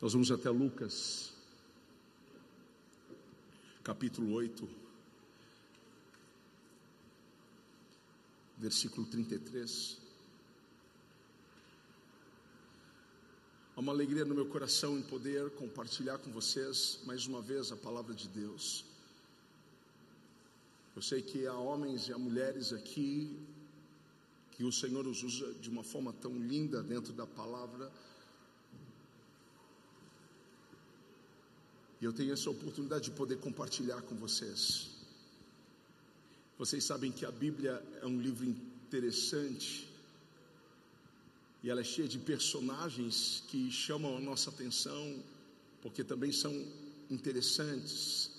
Nós vamos até Lucas, capítulo 8, versículo 33. Há uma alegria no meu coração em poder compartilhar com vocês mais uma vez a palavra de Deus. Eu sei que há homens e há mulheres aqui que o Senhor os usa de uma forma tão linda dentro da palavra E eu tenho essa oportunidade de poder compartilhar com vocês. Vocês sabem que a Bíblia é um livro interessante e ela é cheia de personagens que chamam a nossa atenção, porque também são interessantes.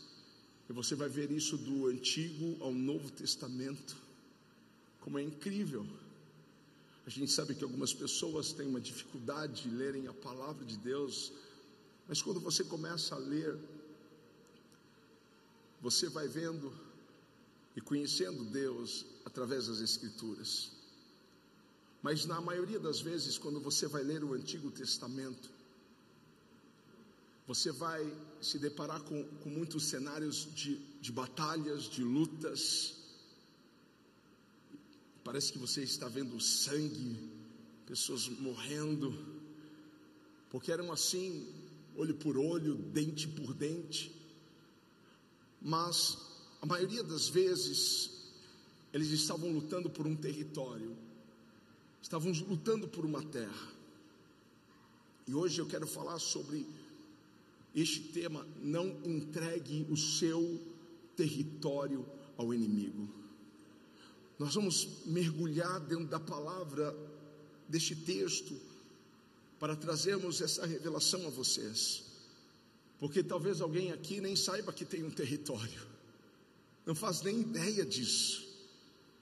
E você vai ver isso do Antigo ao Novo Testamento, como é incrível. A gente sabe que algumas pessoas têm uma dificuldade de lerem a palavra de Deus mas quando você começa a ler, você vai vendo e conhecendo Deus através das Escrituras. Mas na maioria das vezes, quando você vai ler o Antigo Testamento, você vai se deparar com, com muitos cenários de, de batalhas, de lutas. Parece que você está vendo sangue, pessoas morrendo, porque eram assim olho por olho, dente por dente. Mas a maioria das vezes eles estavam lutando por um território, estavam lutando por uma terra. E hoje eu quero falar sobre este tema: não entregue o seu território ao inimigo. Nós vamos mergulhar dentro da palavra deste texto para trazermos essa revelação a vocês. Porque talvez alguém aqui nem saiba que tem um território, não faz nem ideia disso.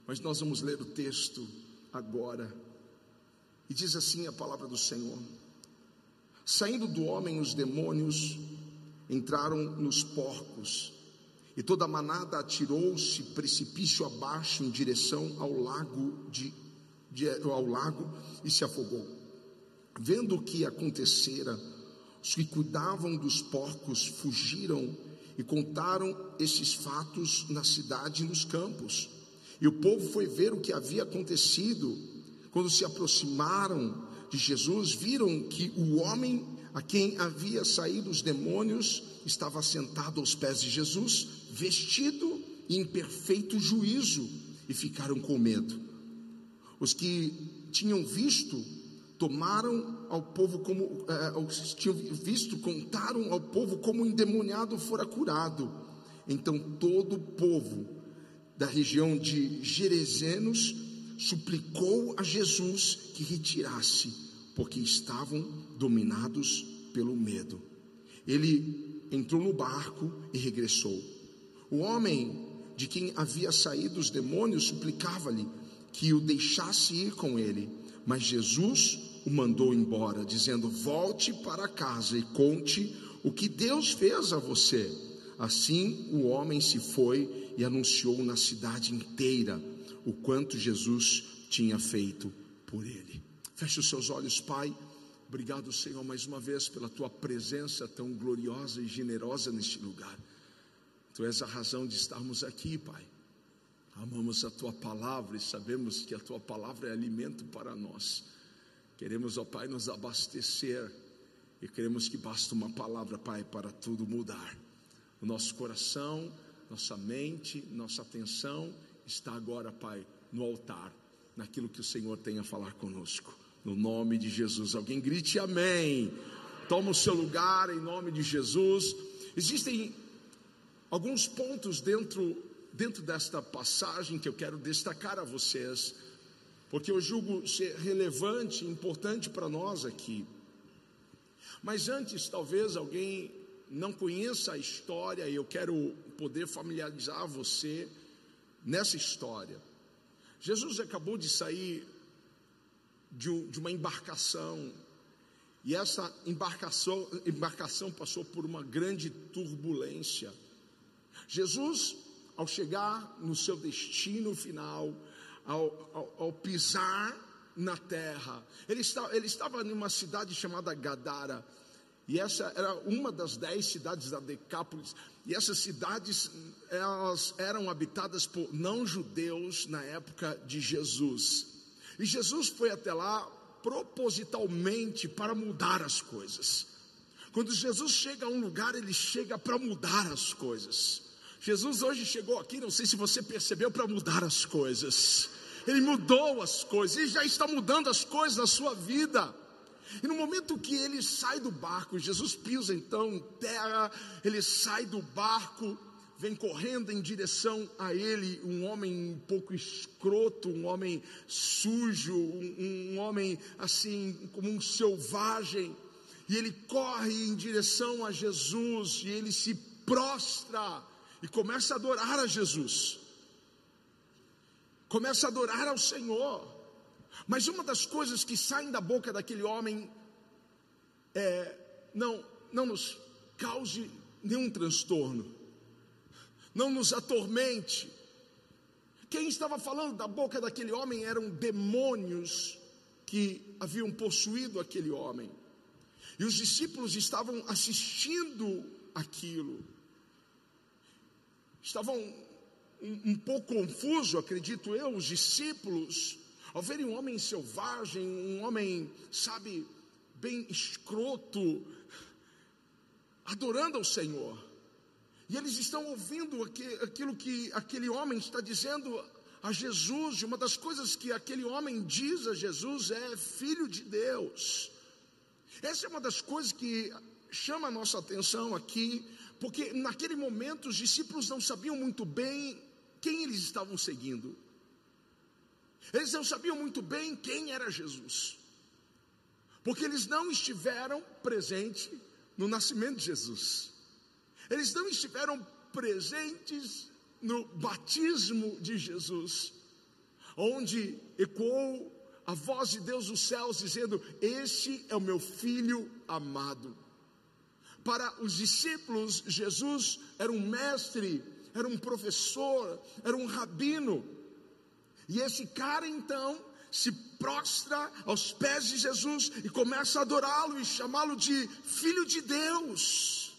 Mas nós vamos ler o texto agora. E diz assim a palavra do Senhor: Saindo do homem, os demônios entraram nos porcos, e toda a manada atirou-se precipício abaixo em direção ao lago de, de, ao lago e se afogou. Vendo o que acontecera, os que cuidavam dos porcos fugiram e contaram esses fatos na cidade e nos campos. E o povo foi ver o que havia acontecido. Quando se aproximaram de Jesus, viram que o homem a quem havia saído os demônios estava sentado aos pés de Jesus, vestido em perfeito juízo, e ficaram com medo. Os que tinham visto tomaram ao povo como, eh, tinham visto, contaram ao povo como o endemoniado fora curado. Então todo o povo da região de Gerezenos suplicou a Jesus que retirasse, porque estavam dominados pelo medo. Ele entrou no barco e regressou. O homem de quem havia saído os demônios suplicava-lhe que o deixasse ir com ele, mas Jesus o mandou embora, dizendo: Volte para casa e conte o que Deus fez a você. Assim o homem se foi e anunciou na cidade inteira o quanto Jesus tinha feito por ele. Feche os seus olhos, Pai. Obrigado, Senhor, mais uma vez pela tua presença tão gloriosa e generosa neste lugar. Tu és a razão de estarmos aqui, Pai. Amamos a tua palavra e sabemos que a tua palavra é alimento para nós. Queremos, ó Pai, nos abastecer e queremos que basta uma palavra, Pai, para tudo mudar. O nosso coração, nossa mente, nossa atenção está agora, Pai, no altar, naquilo que o Senhor tem a falar conosco. No nome de Jesus. Alguém grite amém. Toma o seu lugar em nome de Jesus. Existem alguns pontos dentro dentro desta passagem que eu quero destacar a vocês porque eu julgo ser relevante importante para nós aqui. Mas antes, talvez alguém não conheça a história e eu quero poder familiarizar você nessa história. Jesus acabou de sair de, uma embarcação e essa embarcação, embarcação passou por uma grande turbulência. Jesus, ao chegar no seu destino final, ao, ao, ao pisar na terra. Ele, está, ele estava em uma cidade chamada Gadara. E essa era uma das dez cidades da Decápolis. E essas cidades elas eram habitadas por não-judeus na época de Jesus. E Jesus foi até lá propositalmente para mudar as coisas. Quando Jesus chega a um lugar, ele chega para mudar as coisas. Jesus hoje chegou aqui, não sei se você percebeu, para mudar as coisas. Ele mudou as coisas, ele já está mudando as coisas na sua vida. E no momento que ele sai do barco, Jesus pisa então em terra, ele sai do barco, vem correndo em direção a ele, um homem um pouco escroto, um homem sujo, um, um homem assim como um selvagem. E ele corre em direção a Jesus e ele se prostra e começa a adorar a Jesus. Começa a adorar ao Senhor. Mas uma das coisas que saem da boca daquele homem é, não, não nos cause nenhum transtorno, não nos atormente. Quem estava falando da boca daquele homem eram demônios que haviam possuído aquele homem. E os discípulos estavam assistindo aquilo. Estavam um, um pouco confusos, acredito eu, os discípulos, ao verem um homem selvagem, um homem, sabe, bem escroto, adorando ao Senhor. E eles estão ouvindo aquilo que aquele homem está dizendo a Jesus, uma das coisas que aquele homem diz a Jesus é filho de Deus. Essa é uma das coisas que chama a nossa atenção aqui, porque naquele momento os discípulos não sabiam muito bem quem eles estavam seguindo. Eles não sabiam muito bem quem era Jesus, porque eles não estiveram presentes no nascimento de Jesus, eles não estiveram presentes no batismo de Jesus, onde ecoou a voz de Deus dos céus dizendo: Este é o meu filho amado. Para os discípulos, Jesus era um mestre, era um professor, era um rabino. E esse cara então se prostra aos pés de Jesus e começa a adorá-lo e chamá-lo de filho de Deus.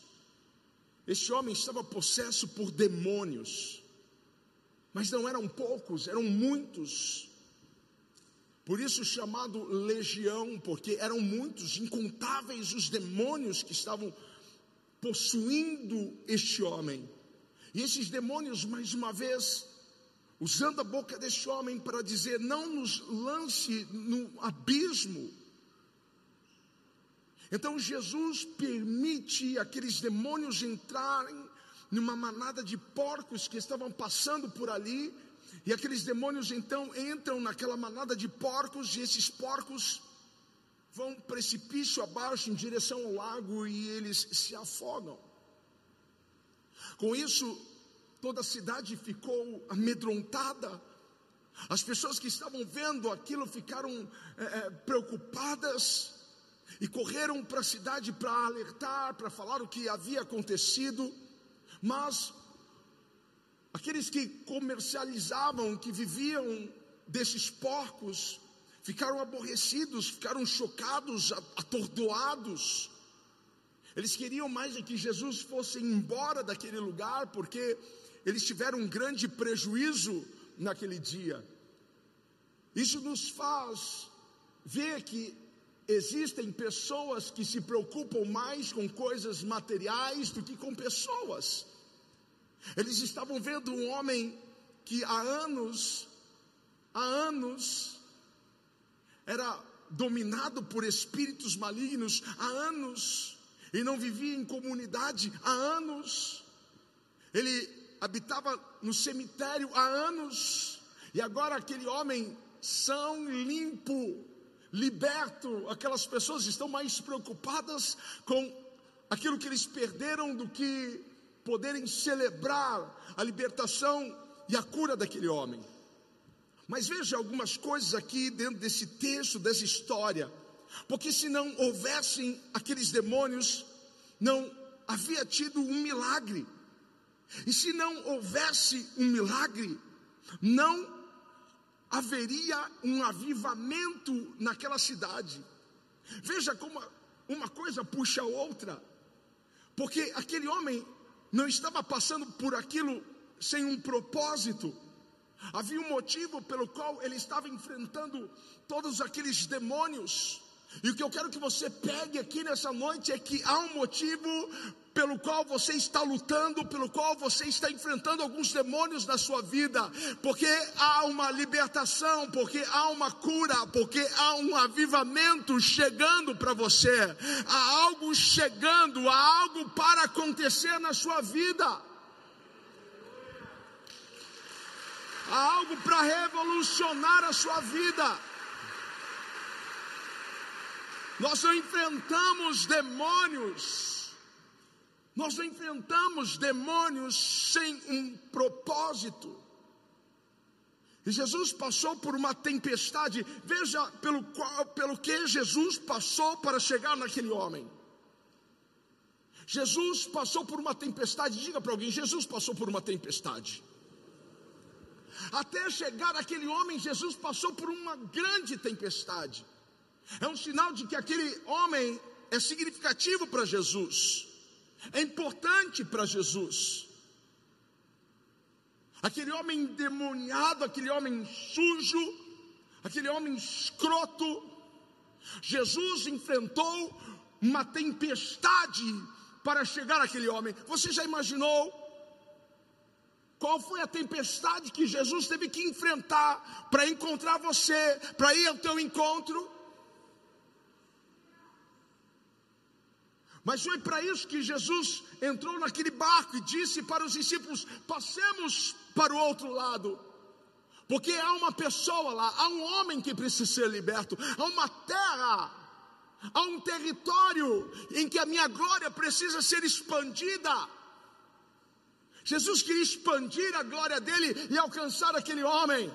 Este homem estava possesso por demônios, mas não eram poucos, eram muitos. Por isso chamado legião, porque eram muitos, incontáveis os demônios que estavam possuindo este homem. E esses demônios, mais uma vez, usando a boca deste homem para dizer: não nos lance no abismo. Então Jesus permite aqueles demônios entrarem numa manada de porcos que estavam passando por ali e aqueles demônios então entram naquela manada de porcos, e esses porcos vão precipício abaixo em direção ao lago e eles se afogam. Com isso, toda a cidade ficou amedrontada. As pessoas que estavam vendo aquilo ficaram é, é preocupadas e correram para a cidade para alertar, para falar o que havia acontecido. Mas Aqueles que comercializavam, que viviam desses porcos, ficaram aborrecidos, ficaram chocados, atordoados. Eles queriam mais é que Jesus fosse embora daquele lugar, porque eles tiveram um grande prejuízo naquele dia. Isso nos faz ver que existem pessoas que se preocupam mais com coisas materiais do que com pessoas. Eles estavam vendo um homem que há anos, há anos, era dominado por espíritos malignos, há anos, e não vivia em comunidade há anos, ele habitava no cemitério há anos, e agora aquele homem são, limpo, liberto, aquelas pessoas estão mais preocupadas com aquilo que eles perderam do que poderem celebrar a libertação e a cura daquele homem. Mas veja algumas coisas aqui dentro desse texto, dessa história, porque se não houvessem aqueles demônios, não havia tido um milagre, e se não houvesse um milagre, não haveria um avivamento naquela cidade. Veja como uma coisa puxa a outra, porque aquele homem não estava passando por aquilo sem um propósito. Havia um motivo pelo qual ele estava enfrentando todos aqueles demônios. E o que eu quero que você pegue aqui nessa noite é que há um motivo pelo qual você está lutando, pelo qual você está enfrentando alguns demônios na sua vida, porque há uma libertação, porque há uma cura, porque há um avivamento chegando para você, há algo chegando, há algo para acontecer na sua vida. Há algo para revolucionar a sua vida. Nós não enfrentamos demônios, nós não enfrentamos demônios sem um propósito. E Jesus passou por uma tempestade, veja pelo, qual, pelo que Jesus passou para chegar naquele homem. Jesus passou por uma tempestade, diga para alguém: Jesus passou por uma tempestade. Até chegar aquele homem, Jesus passou por uma grande tempestade. É um sinal de que aquele homem é significativo para Jesus, é importante para Jesus. Aquele homem endemoniado, aquele homem sujo, aquele homem escroto, Jesus enfrentou uma tempestade para chegar àquele homem. Você já imaginou qual foi a tempestade que Jesus teve que enfrentar para encontrar você, para ir ao teu encontro? Mas foi para isso que Jesus entrou naquele barco e disse para os discípulos: passemos para o outro lado. Porque há uma pessoa lá, há um homem que precisa ser liberto, há uma terra, há um território em que a minha glória precisa ser expandida. Jesus queria expandir a glória dele e alcançar aquele homem.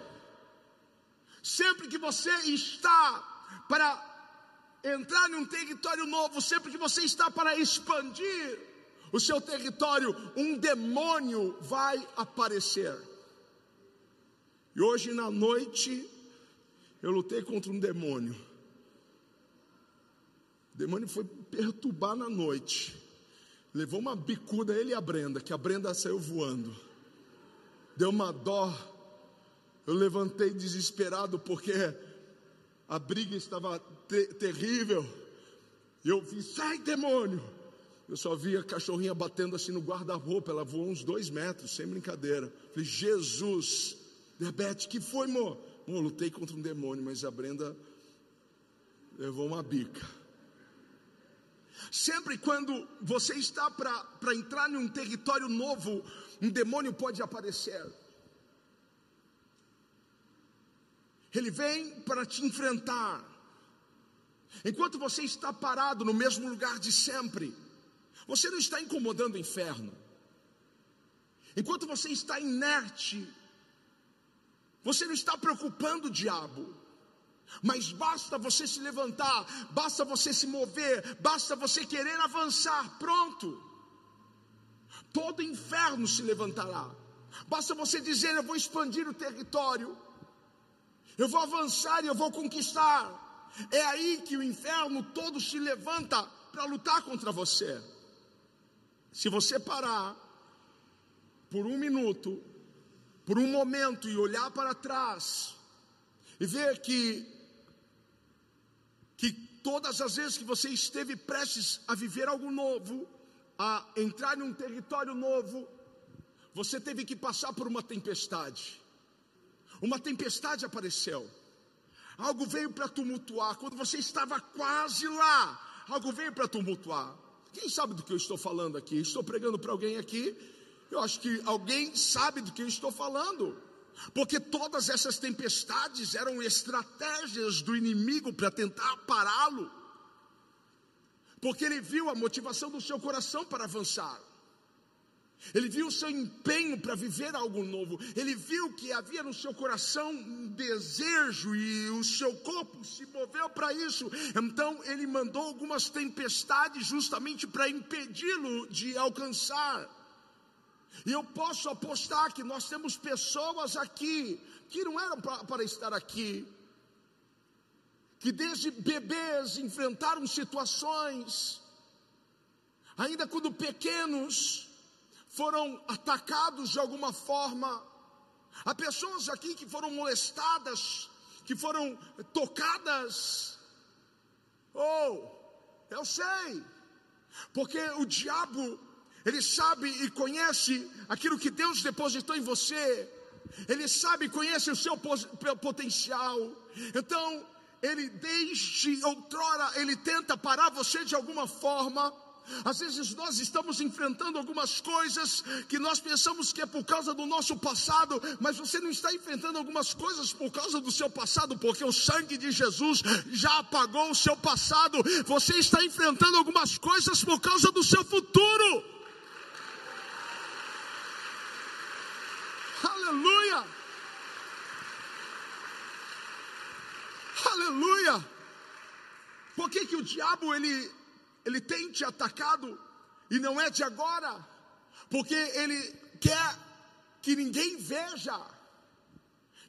Sempre que você está para entrar num território novo, sempre que você está para expandir o seu território, um demônio vai aparecer. E hoje na noite eu lutei contra um demônio. O demônio foi perturbar na noite. Levou uma bicuda ele e a Brenda, que a Brenda saiu voando. Deu uma dó. Eu levantei desesperado porque a briga estava te terrível. E eu vi, sai demônio. Eu só vi a cachorrinha batendo assim no guarda-roupa. Ela voou uns dois metros, sem brincadeira. Falei, Jesus, Debete, que foi, amor? Eu lutei contra um demônio, mas a Brenda levou uma bica. Sempre quando você está para entrar em um território novo, um demônio pode aparecer. Ele vem para te enfrentar. Enquanto você está parado no mesmo lugar de sempre, você não está incomodando o inferno. Enquanto você está inerte, você não está preocupando o diabo. Mas basta você se levantar, basta você se mover, basta você querer avançar, pronto. Todo inferno se levantará. Basta você dizer: Eu vou expandir o território, eu vou avançar e eu vou conquistar. É aí que o inferno todo se levanta para lutar contra você. Se você parar por um minuto, por um momento e olhar para trás e ver que que todas as vezes que você esteve prestes a viver algo novo, a entrar em um território novo, você teve que passar por uma tempestade. Uma tempestade apareceu. Algo veio para tumultuar. Quando você estava quase lá, algo veio para tumultuar. Quem sabe do que eu estou falando aqui? Estou pregando para alguém aqui. Eu acho que alguém sabe do que eu estou falando. Porque todas essas tempestades eram estratégias do inimigo para tentar pará-lo. Porque ele viu a motivação do seu coração para avançar. Ele viu o seu empenho para viver algo novo. Ele viu que havia no seu coração um desejo e o seu corpo se moveu para isso. Então ele mandou algumas tempestades justamente para impedi-lo de alcançar. E eu posso apostar que nós temos pessoas aqui que não eram para estar aqui, que desde bebês enfrentaram situações, ainda quando pequenos, foram atacados de alguma forma. Há pessoas aqui que foram molestadas, que foram tocadas. Oh, eu sei, porque o diabo, ele sabe e conhece aquilo que Deus depositou em você, ele sabe e conhece o seu potencial. Então, ele desde outrora, ele tenta parar você de alguma forma. Às vezes nós estamos enfrentando algumas coisas que nós pensamos que é por causa do nosso passado, mas você não está enfrentando algumas coisas por causa do seu passado, porque o sangue de Jesus já apagou o seu passado. Você está enfrentando algumas coisas por causa do seu futuro. Aleluia! Aleluia! Por que, que o diabo ele, ele tem te atacado e não é de agora? Porque ele quer que ninguém veja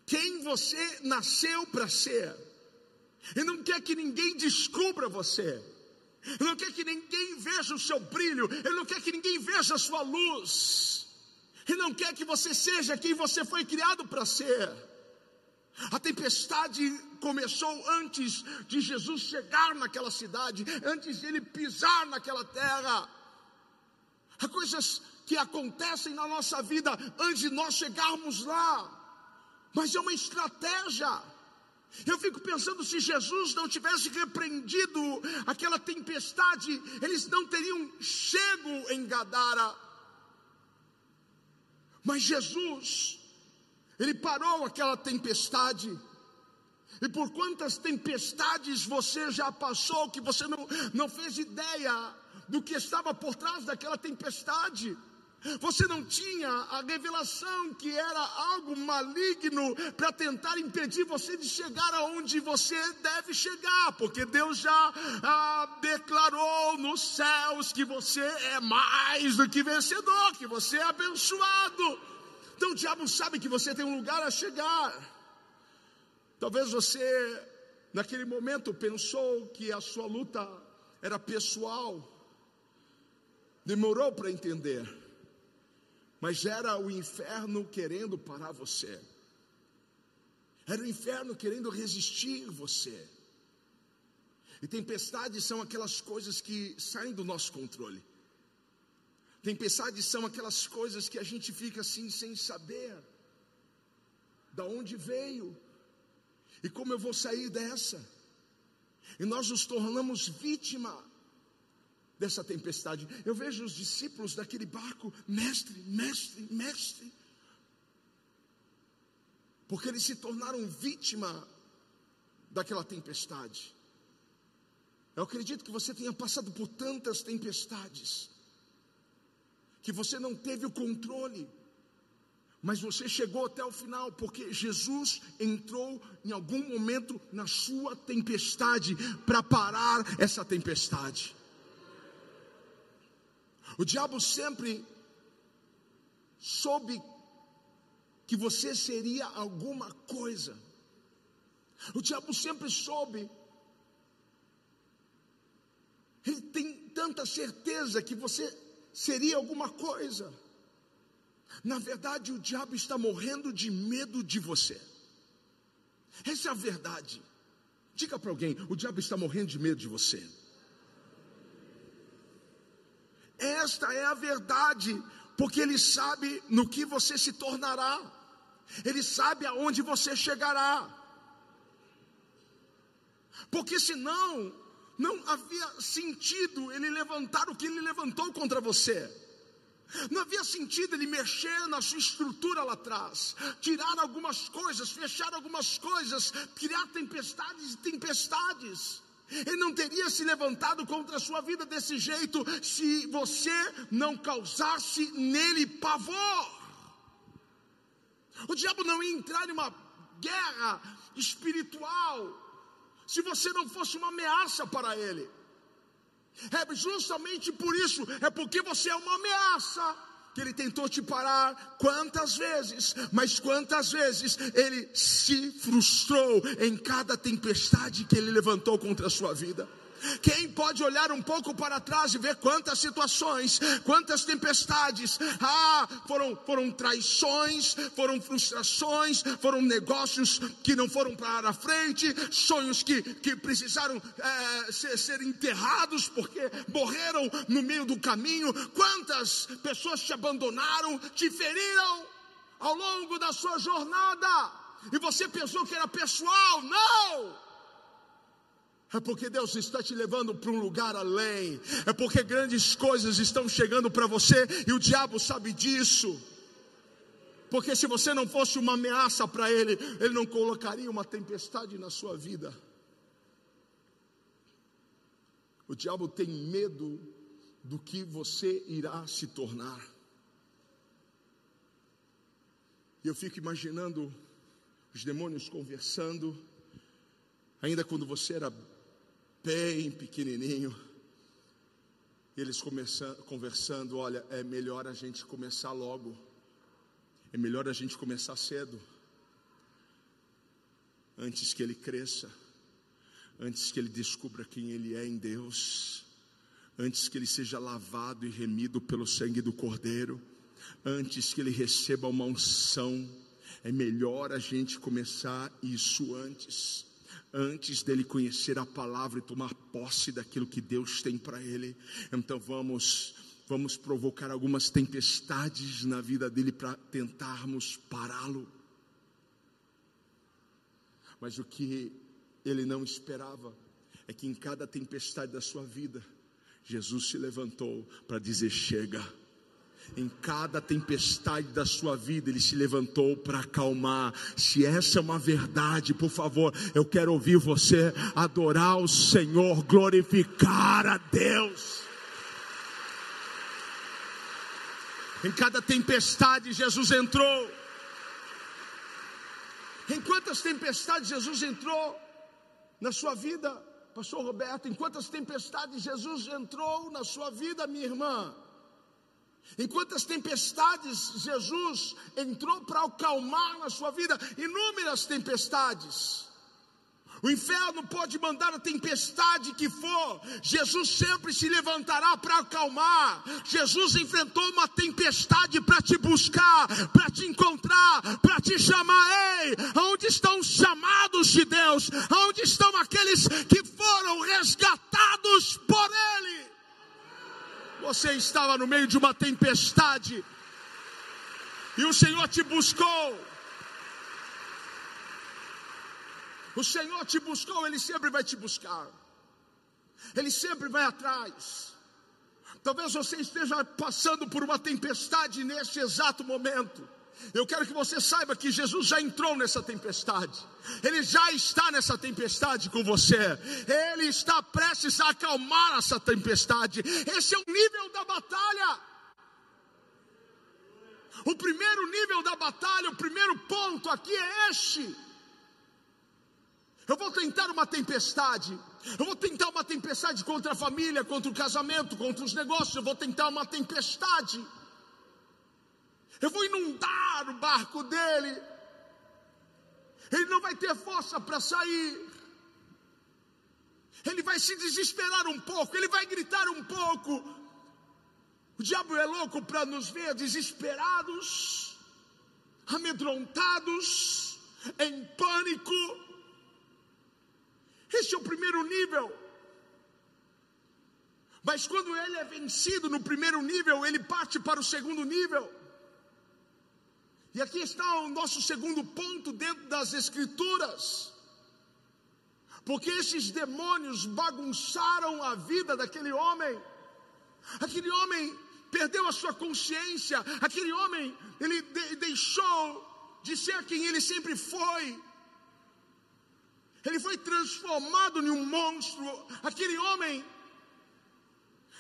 quem você nasceu para ser. Ele não quer que ninguém descubra você. Ele não quer que ninguém veja o seu brilho. Ele não quer que ninguém veja a sua luz. Ele não quer que você seja quem você foi criado para ser. A tempestade começou antes de Jesus chegar naquela cidade, antes de ele pisar naquela terra. Há coisas que acontecem na nossa vida antes de nós chegarmos lá, mas é uma estratégia. Eu fico pensando se Jesus não tivesse repreendido aquela tempestade, eles não teriam chego em Gadara. Mas Jesus, ele parou aquela tempestade. E por quantas tempestades você já passou que você não, não fez ideia do que estava por trás daquela tempestade? Você não tinha a revelação que era algo maligno para tentar impedir você de chegar aonde você deve chegar, porque Deus já ah, declarou nos céus que você é mais do que vencedor, que você é abençoado. Então o diabo sabe que você tem um lugar a chegar. Talvez você, naquele momento, pensou que a sua luta era pessoal, demorou para entender mas era o inferno querendo parar você, era o inferno querendo resistir você. E tempestades são aquelas coisas que saem do nosso controle. Tempestades são aquelas coisas que a gente fica assim sem saber da onde veio e como eu vou sair dessa. E nós nos tornamos vítima dessa tempestade. Eu vejo os discípulos daquele barco, mestre, mestre, mestre, porque eles se tornaram vítima daquela tempestade. Eu acredito que você tenha passado por tantas tempestades, que você não teve o controle, mas você chegou até o final, porque Jesus entrou em algum momento na sua tempestade para parar essa tempestade. O diabo sempre soube que você seria alguma coisa. O diabo sempre soube. Ele tem tanta certeza que você seria alguma coisa. Na verdade, o diabo está morrendo de medo de você. Essa é a verdade. Diga para alguém: o diabo está morrendo de medo de você. Esta é a verdade, porque Ele sabe no que você se tornará, Ele sabe aonde você chegará. Porque senão, não havia sentido Ele levantar o que Ele levantou contra você. Não havia sentido ele mexer na sua estrutura lá atrás, tirar algumas coisas, fechar algumas coisas, criar tempestades e tempestades. Ele não teria se levantado contra a sua vida desse jeito se você não causasse nele pavor. O diabo não ia entrar em uma guerra espiritual se você não fosse uma ameaça para ele. É justamente por isso, é porque você é uma ameaça que ele tentou te parar quantas vezes, mas quantas vezes ele se frustrou em cada tempestade que ele levantou contra a sua vida. Quem pode olhar um pouco para trás e ver quantas situações, quantas tempestades, ah, foram, foram traições, foram frustrações, foram negócios que não foram para a frente, sonhos que, que precisaram é, ser, ser enterrados porque morreram no meio do caminho. Quantas pessoas te abandonaram, te feriram ao longo da sua jornada, e você pensou que era pessoal, não! É porque Deus está te levando para um lugar além. É porque grandes coisas estão chegando para você e o diabo sabe disso. Porque se você não fosse uma ameaça para ele, ele não colocaria uma tempestade na sua vida. O diabo tem medo do que você irá se tornar. E eu fico imaginando os demônios conversando, ainda quando você era bem pequenininho. E eles começando, conversando: olha, é melhor a gente começar logo, é melhor a gente começar cedo, antes que ele cresça, antes que ele descubra quem ele é em Deus, antes que ele seja lavado e remido pelo sangue do Cordeiro, antes que ele receba uma unção. É melhor a gente começar isso antes antes dele conhecer a palavra e tomar posse daquilo que Deus tem para ele. Então vamos vamos provocar algumas tempestades na vida dele para tentarmos pará-lo. Mas o que ele não esperava é que em cada tempestade da sua vida, Jesus se levantou para dizer: chega em cada tempestade da sua vida, Ele se levantou para acalmar. Se essa é uma verdade, por favor, eu quero ouvir você adorar o Senhor, glorificar a Deus. Em cada tempestade, Jesus entrou. Em quantas tempestades Jesus entrou na sua vida, Pastor Roberto? Em quantas tempestades Jesus entrou na sua vida, minha irmã? Em quantas tempestades Jesus entrou para acalmar na sua vida? Inúmeras tempestades. O inferno pode mandar a tempestade que for, Jesus sempre se levantará para acalmar. Jesus enfrentou uma tempestade para te buscar, para te encontrar, para te chamar. Ei, aonde estão os chamados de Deus? Aonde estão aqueles que foram resgatados por Ele? Você estava no meio de uma tempestade e o Senhor te buscou. O Senhor te buscou, Ele sempre vai te buscar. Ele sempre vai atrás. Talvez você esteja passando por uma tempestade neste exato momento. Eu quero que você saiba que Jesus já entrou nessa tempestade. Ele já está nessa tempestade com você. Ele está prestes a acalmar essa tempestade. Esse é o nível da batalha. O primeiro nível da batalha, o primeiro ponto aqui é este. Eu vou tentar uma tempestade. Eu vou tentar uma tempestade contra a família, contra o casamento, contra os negócios. Eu vou tentar uma tempestade eu vou inundar o barco dele, ele não vai ter força para sair, ele vai se desesperar um pouco, ele vai gritar um pouco. O diabo é louco para nos ver desesperados, amedrontados, em pânico. Esse é o primeiro nível. Mas quando ele é vencido no primeiro nível, ele parte para o segundo nível. E aqui está o nosso segundo ponto dentro das Escrituras. Porque esses demônios bagunçaram a vida daquele homem. Aquele homem perdeu a sua consciência. Aquele homem, ele de deixou de ser quem ele sempre foi. Ele foi transformado em um monstro. Aquele homem,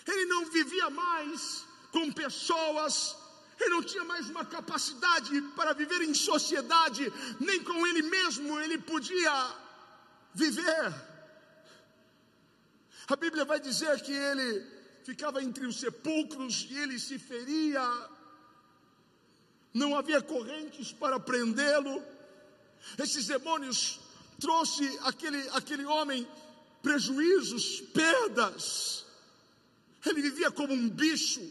ele não vivia mais com pessoas ele não tinha mais uma capacidade para viver em sociedade, nem com ele mesmo ele podia viver. A Bíblia vai dizer que ele ficava entre os sepulcros e ele se feria não havia correntes para prendê-lo. Esses demônios trouxe aquele, aquele homem prejuízos, perdas. Ele vivia como um bicho.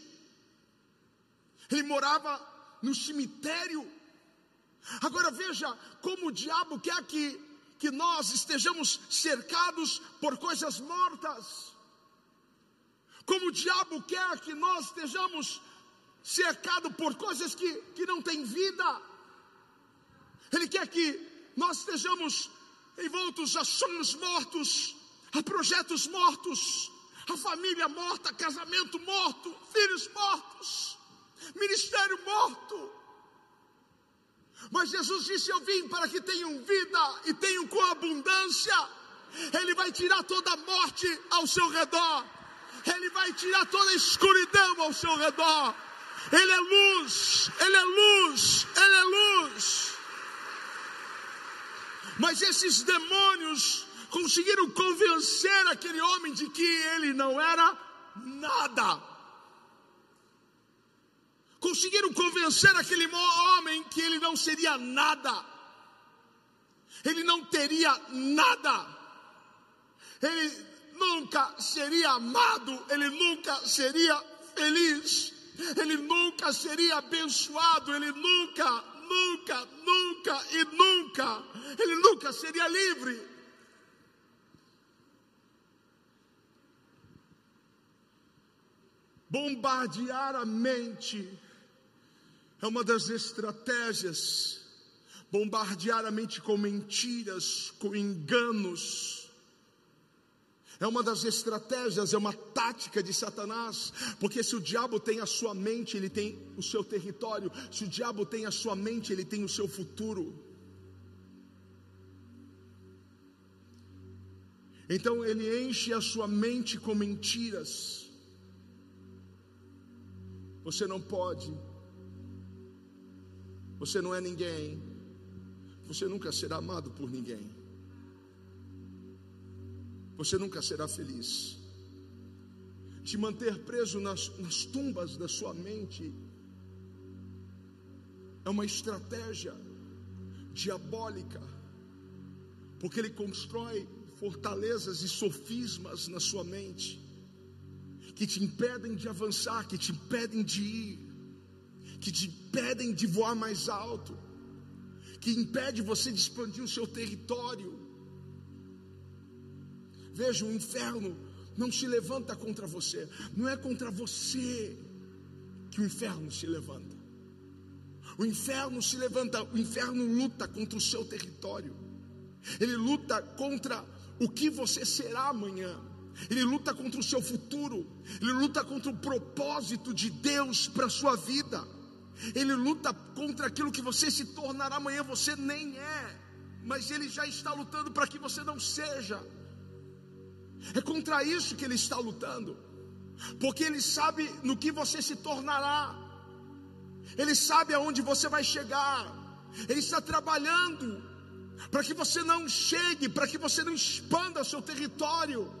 Ele morava no cemitério. Agora veja como o diabo quer que, que nós estejamos cercados por coisas mortas. Como o diabo quer que nós estejamos cercados por coisas que, que não têm vida. Ele quer que nós estejamos envoltos a sonhos mortos, a projetos mortos, a família morta, casamento morto, filhos mortos, ministério morto. Mas Jesus disse: Eu vim para que tenham vida e tenham com abundância. Ele vai tirar toda a morte ao seu redor, Ele vai tirar toda a escuridão ao seu redor. Ele é luz, Ele é luz, Ele é luz. Mas esses demônios conseguiram convencer aquele homem de que ele não era nada. Conseguiram convencer aquele homem que ele não seria nada. Ele não teria nada. Ele nunca seria amado, ele nunca seria feliz, ele nunca seria abençoado, ele nunca nunca, nunca e nunca, ele nunca seria livre. Bombardear a mente é uma das estratégias. Bombardear a mente com mentiras, com enganos é uma das estratégias, é uma tática de Satanás, porque se o diabo tem a sua mente, ele tem o seu território, se o diabo tem a sua mente, ele tem o seu futuro. Então ele enche a sua mente com mentiras. Você não pode, você não é ninguém, você nunca será amado por ninguém. Você nunca será feliz. Te manter preso nas, nas tumbas da sua mente é uma estratégia diabólica, porque ele constrói fortalezas e sofismas na sua mente que te impedem de avançar, que te impedem de ir, que te impedem de voar mais alto, que impede você de expandir o seu território. Veja, o inferno não se levanta contra você, não é contra você que o inferno se levanta. O inferno se levanta, o inferno luta contra o seu território. Ele luta contra o que você será amanhã. Ele luta contra o seu futuro. Ele luta contra o propósito de Deus para a sua vida. Ele luta contra aquilo que você se tornará amanhã, você nem é. Mas ele já está lutando para que você não seja. É contra isso que ele está lutando, porque ele sabe no que você se tornará, ele sabe aonde você vai chegar, ele está trabalhando para que você não chegue, para que você não expanda o seu território.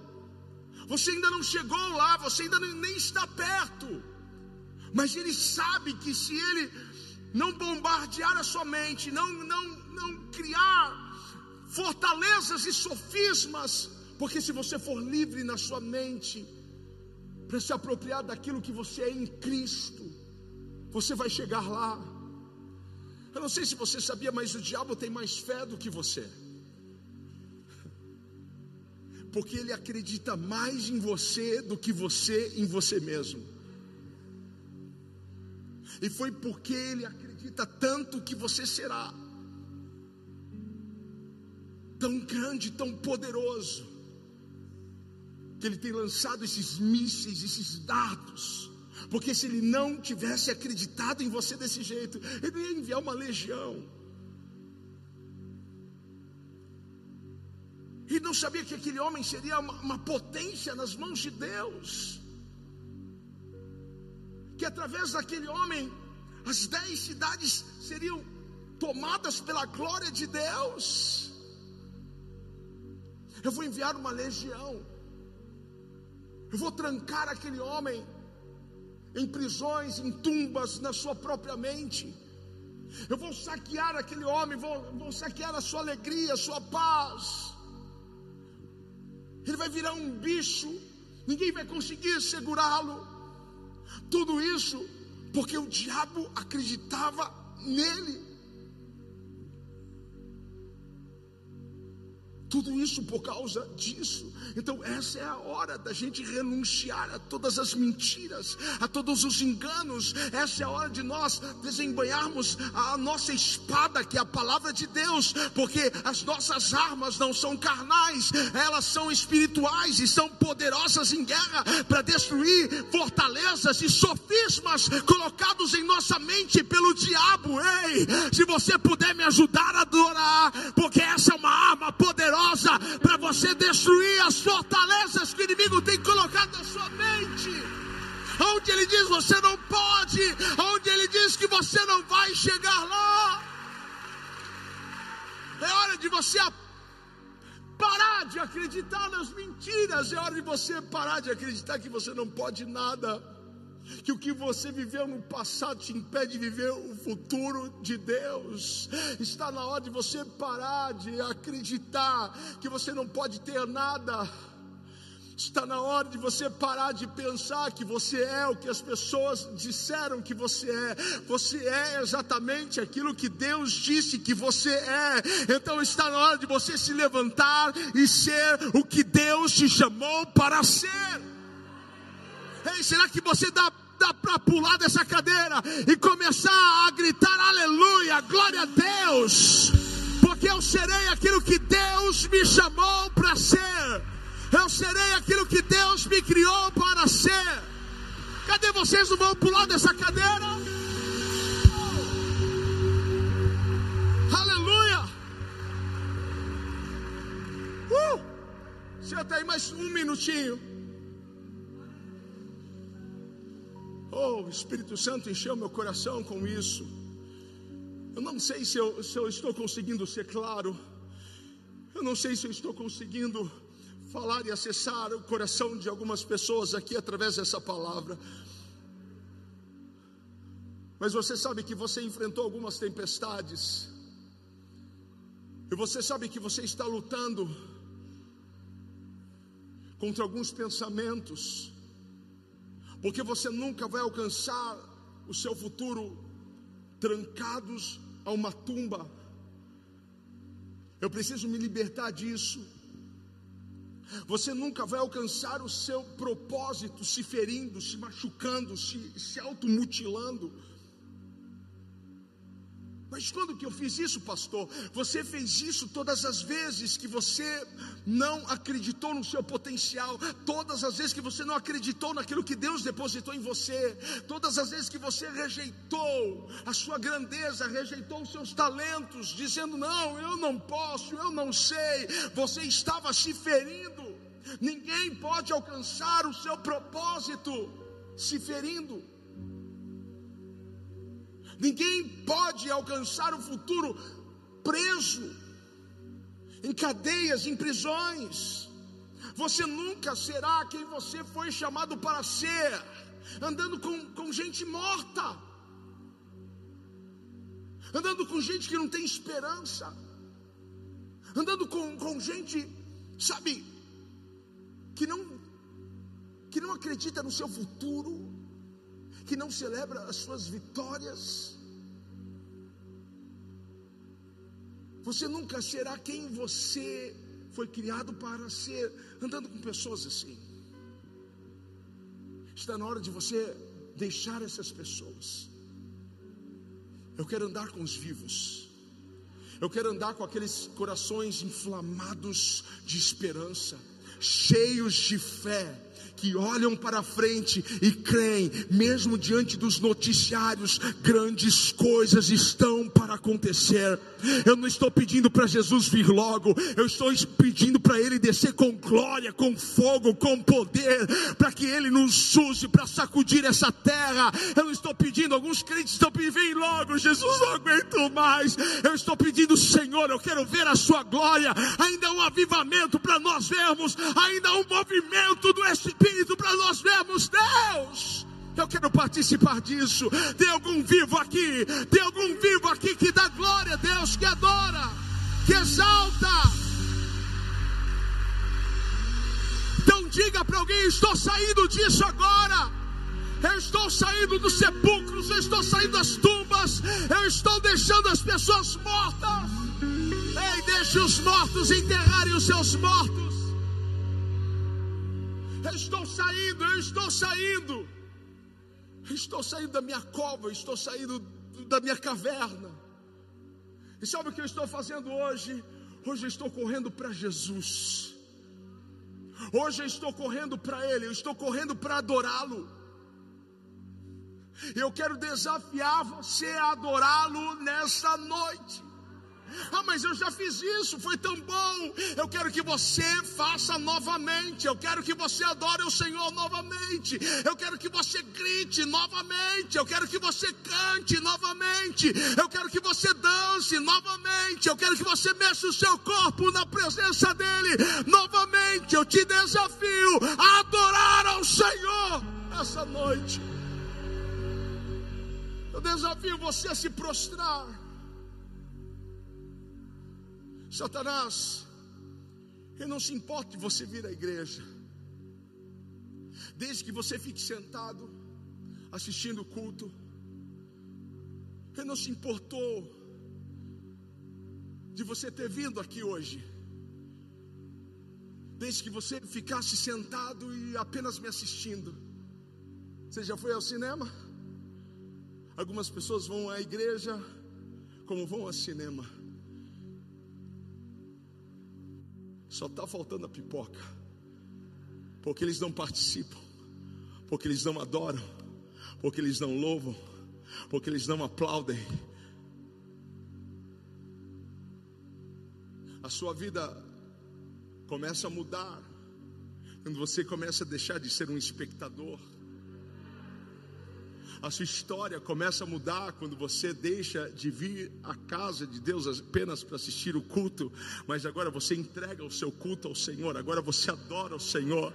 Você ainda não chegou lá, você ainda nem está perto, mas ele sabe que se ele não bombardear a sua mente, não, não, não criar fortalezas e sofismas porque se você for livre na sua mente, para se apropriar daquilo que você é em Cristo, você vai chegar lá. Eu não sei se você sabia, mas o diabo tem mais fé do que você. Porque ele acredita mais em você do que você em você mesmo. E foi porque ele acredita tanto que você será tão grande, tão poderoso que ele tem lançado esses mísseis, esses dados. Porque se ele não tivesse acreditado em você desse jeito, ele ia enviar uma legião. E não sabia que aquele homem seria uma, uma potência nas mãos de Deus. Que através daquele homem, as dez cidades seriam tomadas pela glória de Deus. Eu vou enviar uma legião eu vou trancar aquele homem em prisões, em tumbas, na sua própria mente. Eu vou saquear aquele homem, vou, vou saquear a sua alegria, a sua paz. Ele vai virar um bicho, ninguém vai conseguir segurá-lo. Tudo isso porque o diabo acreditava nele. Tudo isso por causa disso. Então, essa é a hora da gente renunciar a todas as mentiras, a todos os enganos. Essa é a hora de nós desembanharmos a nossa espada, que é a palavra de Deus, porque as nossas armas não são carnais, elas são espirituais e são poderosas em guerra para destruir fortalezas e sofismas colocados em nossa mente pelo diabo. Ei, se você puder me ajudar a adorar, porque essa é uma arma poderosa poderosa para você destruir as fortalezas que o inimigo tem colocado na sua mente. Onde ele diz você não pode, onde ele diz que você não vai chegar lá. É hora de você parar de acreditar nas mentiras, é hora de você parar de acreditar que você não pode nada que o que você viveu no passado te impede de viver o futuro de Deus. Está na hora de você parar de acreditar que você não pode ter nada. Está na hora de você parar de pensar que você é o que as pessoas disseram que você é. Você é exatamente aquilo que Deus disse que você é. Então está na hora de você se levantar e ser o que Deus te chamou para ser. Ei, será que você dá, dá para pular dessa cadeira e começar a gritar aleluia, glória a Deus? Porque eu serei aquilo que Deus me chamou para ser. Eu serei aquilo que Deus me criou para ser. Cadê vocês? Não vão pular dessa cadeira? Aleluia! Uh! Senta aí mais um minutinho. Oh, o Espírito Santo encheu meu coração com isso. Eu não sei se eu, se eu estou conseguindo ser claro. Eu não sei se eu estou conseguindo falar e acessar o coração de algumas pessoas aqui através dessa palavra. Mas você sabe que você enfrentou algumas tempestades. E você sabe que você está lutando contra alguns pensamentos porque você nunca vai alcançar o seu futuro trancados a uma tumba. Eu preciso me libertar disso. Você nunca vai alcançar o seu propósito se ferindo, se machucando, se, se automutilando. Mas quando que eu fiz isso, pastor? Você fez isso todas as vezes que você não acreditou no seu potencial, todas as vezes que você não acreditou naquilo que Deus depositou em você, todas as vezes que você rejeitou a sua grandeza, rejeitou os seus talentos, dizendo: Não, eu não posso, eu não sei. Você estava se ferindo. Ninguém pode alcançar o seu propósito se ferindo. Ninguém pode alcançar o futuro preso em cadeias, em prisões. Você nunca será quem você foi chamado para ser, andando com, com gente morta, andando com gente que não tem esperança, andando com, com gente, sabe, que não, que não acredita no seu futuro, que não celebra as suas vitórias. Você nunca será quem você foi criado para ser, andando com pessoas assim. Está na hora de você deixar essas pessoas. Eu quero andar com os vivos. Eu quero andar com aqueles corações inflamados de esperança, cheios de fé, que olham para frente e creem, mesmo diante dos noticiários, grandes coisas estão para acontecer. Eu não estou pedindo para Jesus vir logo, eu estou pedindo para Ele descer com glória, com fogo, com poder, para que Ele nos use para sacudir essa terra. Eu não estou pedindo, alguns crentes estão pedindo, vem logo, Jesus, não aguento mais. Eu estou pedindo, Senhor, eu quero ver a Sua glória, ainda um avivamento para nós vermos, ainda um movimento do Espírito para nós vermos Deus. Eu quero participar disso. Tem algum vivo aqui? Tem algum vivo aqui que dá glória a Deus, que adora, que exalta? Então diga para alguém: estou saindo disso agora. Eu estou saindo dos sepulcros, eu estou saindo das tumbas, eu estou deixando as pessoas mortas. Ei, deixe os mortos enterrarem os seus mortos. Eu estou saindo, eu estou saindo. Eu estou saindo da minha cova, eu estou saindo da minha caverna. E sabe o que eu estou fazendo hoje? Hoje eu estou correndo para Jesus. Hoje eu estou correndo para Ele, eu estou correndo para adorá-lo. Eu quero desafiar você a adorá-lo nessa noite. Ah, mas eu já fiz isso, foi tão bom. Eu quero que você faça novamente. Eu quero que você adore o Senhor novamente. Eu quero que você grite novamente. Eu quero que você cante novamente. Eu quero que você dance novamente. Eu quero que você mexa o seu corpo na presença dEle novamente. Eu te desafio a adorar ao Senhor essa noite. Eu desafio você a se prostrar. Satanás, ele não se importa de você vir à igreja, desde que você fique sentado, assistindo o culto, ele não se importou de você ter vindo aqui hoje, desde que você ficasse sentado e apenas me assistindo. Você já foi ao cinema? Algumas pessoas vão à igreja como vão ao cinema. Só está faltando a pipoca. Porque eles não participam. Porque eles não adoram. Porque eles não louvam. Porque eles não aplaudem. A sua vida começa a mudar. Quando você começa a deixar de ser um espectador a sua história começa a mudar quando você deixa de vir à casa de Deus apenas para assistir o culto, mas agora você entrega o seu culto ao Senhor, agora você adora o Senhor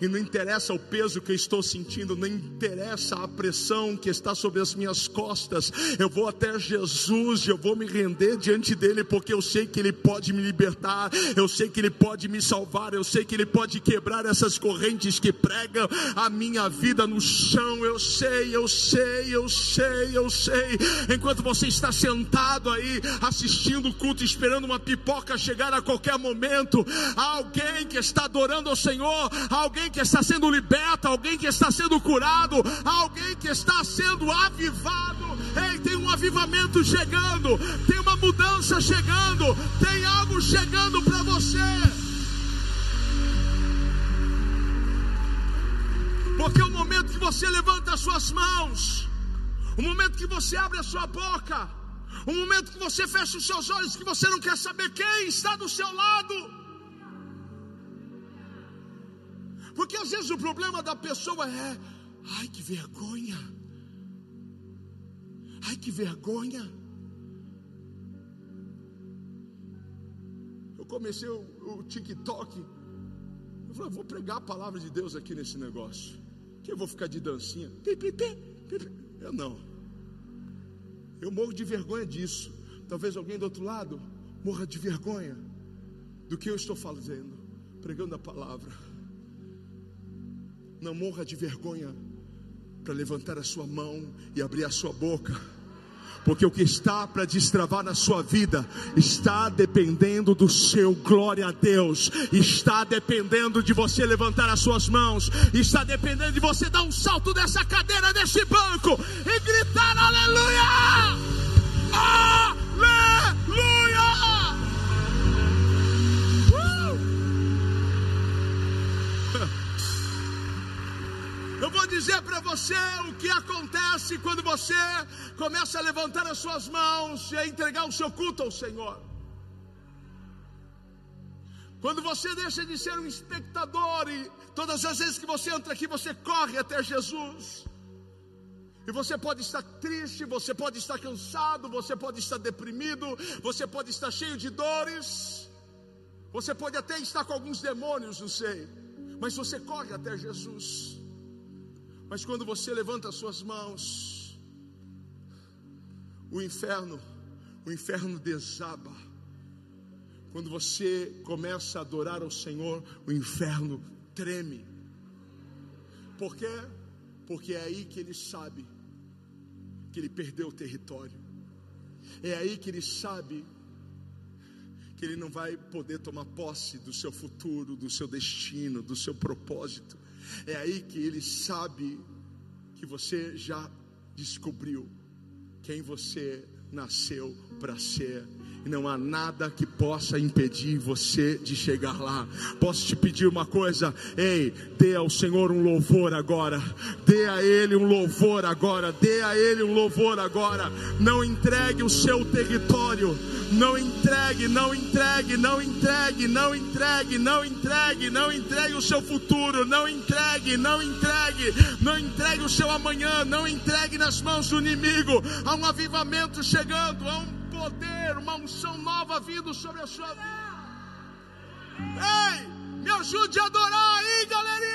e não interessa o peso que eu estou sentindo, não interessa a pressão que está sobre as minhas costas, eu vou até Jesus e eu vou me render diante dele, porque eu sei que ele pode me libertar, eu sei que ele pode me salvar, eu sei que ele pode quebrar essas correntes que pregam a minha vida no chão. Eu sei, eu sei, eu sei, eu sei. Enquanto você está sentado aí assistindo o culto, esperando uma pipoca chegar a qualquer momento, há alguém que está adorando ao Senhor, há alguém que está sendo liberto, alguém que está sendo curado, alguém que está sendo avivado. Ei, tem um avivamento chegando, tem uma mudança chegando, tem algo chegando para você. Porque o momento que você levanta as suas mãos, o momento que você abre a sua boca, o momento que você fecha os seus olhos, que você não quer saber quem está do seu lado, Porque às vezes o problema da pessoa é: ai que vergonha, ai que vergonha. Eu comecei o, o TikTok, eu falei: vou pregar a palavra de Deus aqui nesse negócio, que eu vou ficar de dancinha, eu não, eu morro de vergonha disso. Talvez alguém do outro lado morra de vergonha do que eu estou fazendo, pregando a palavra não morra de vergonha para levantar a sua mão e abrir a sua boca. Porque o que está para destravar na sua vida está dependendo do seu glória a Deus, está dependendo de você levantar as suas mãos, está dependendo de você dar um salto dessa cadeira, desse banco e gritar aleluia! Aleluia! Vou dizer para você o que acontece quando você começa a levantar as suas mãos e a entregar o seu culto ao Senhor. Quando você deixa de ser um espectador e todas as vezes que você entra aqui, você corre até Jesus. E você pode estar triste, você pode estar cansado, você pode estar deprimido, você pode estar cheio de dores, você pode até estar com alguns demônios, não sei, mas você corre até Jesus. Mas quando você levanta as suas mãos, o inferno, o inferno desaba. Quando você começa a adorar ao Senhor, o inferno treme. Por quê? Porque é aí que ele sabe que ele perdeu o território. É aí que ele sabe que ele não vai poder tomar posse do seu futuro, do seu destino, do seu propósito. É aí que ele sabe que você já descobriu quem você nasceu para ser não há nada que possa impedir você de chegar lá. Posso te pedir uma coisa? Ei, dê ao Senhor um louvor agora. Dê a Ele um louvor agora. Dê a Ele um louvor agora. Não entregue o seu território. Não entregue, não entregue, não entregue, não entregue, não entregue, não entregue o seu futuro. Não entregue, não entregue, não entregue o seu amanhã. Não entregue nas mãos do inimigo. Há um avivamento chegando. Há um poder, uma unção nova vindo sobre a sua vida. Ei, me ajude a adorar aí, galerinha.